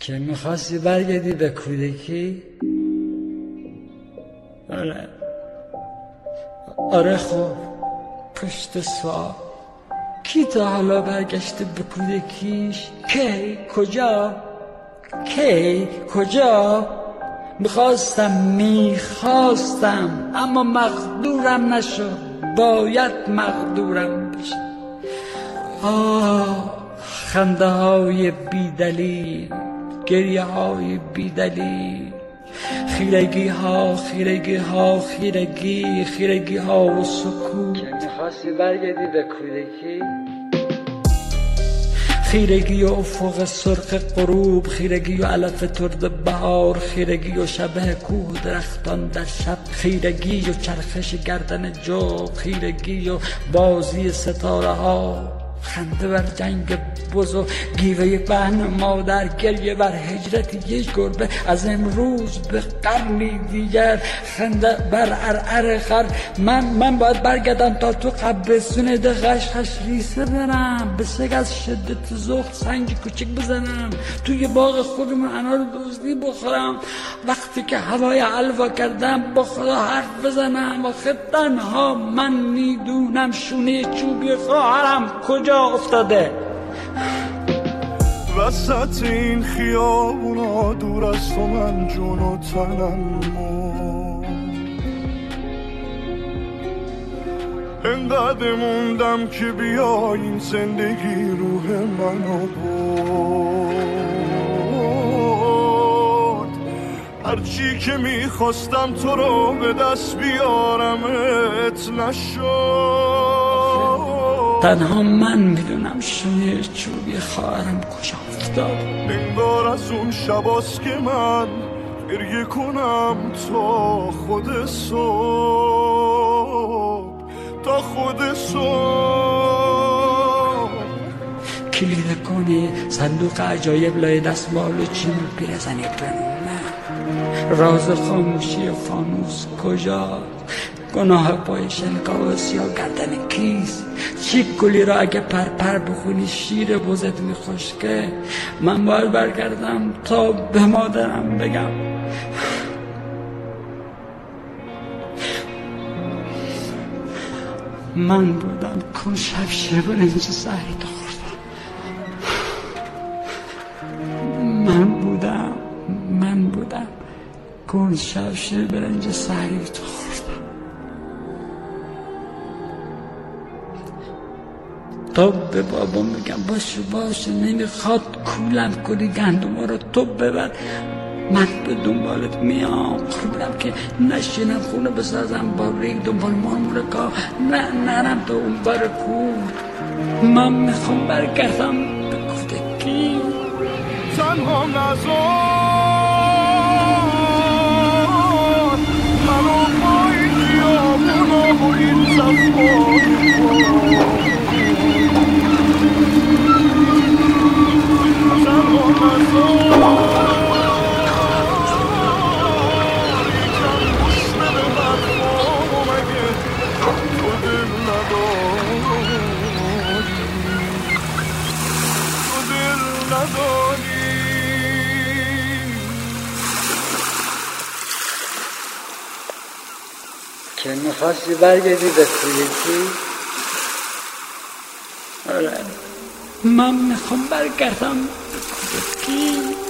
که می‌خواستی برگردی به کودکی؟ آره آره خب. پشت سوال. کی تا حالا برگشته به کودکیش؟ کی؟ کجا؟ کی؟ کجا؟ می‌خواستم می‌خواستم اما مقدورم نشد. باید مقدورم بشه آه خنده های بیدلیل. گریه های بیدلیل خیرگی ها خیرگی ها خیرگی خیرگی ها و سکوت. که می‌خواستی برگردی به کودکی؟ خیرگی و افق سرخ غروب خیرگی و علف ترد بهار خیرگی و شبه کوه درختان در شب. خیرگی و چرخش گردن جو خیرگی و بازی ستاره ها خنده بر جنگ بز و گیوه بهن مادر گریه بر هجرت یک گربه. از امروز به قرنی دیگر خنده بر ارعر خر. من من باید برگردم تا تو قبستون دقش خش ریسه برم. به سگ از شدت زخت سنگ کوچک بزنم. توی باغ خودم انار دوزدی بخورم. وقتی که هوای حلوا کردم با خدا حرف بزنم. آخه تنها من می‌دونم شونه چوبی خواهرم کجا افتاده. وسط این خیابونا دور از تو من جون و تنم انقدر موندم که بیا این زندگی روح منو برد. هرچی که می‌خواستم تو رو به دست بیارمت نشد. تنها من می‌دونم شوی چوبی خواهرم کجا افتاد انگار از اون شباست که من گریه کنم تا خود صبح. تا خود صبح. کلید کنی صندوق عجایب لای دستمال و چین پیرزنی به راز خاموشی فانوس کجا گناه پای شنکا و سیاه گردن کیست چی کلی را اگه پر پر بخونی شیر بزت میخوشکه من باید برگردم تا به مادرم بگم. من بودم کن شب شب برنج سهری خوردم. من بودم من بودم. کن شب شب برنج سهری خوردم. تا به بابا میگم باشه باشه نمی‌خواد کولم کنی گندم رو تو ببر. من به دنبالت میام. خودم که نشینم خونه بسازم با ریگ دنبال مامورکا. نه نرم تو اون بر کو من می‌خوام برگردم به کودکی. تنها نزار. نداری. تو که می‌خواستی برگردی به کودکی آره. من می‌خوام برگردم به کودکی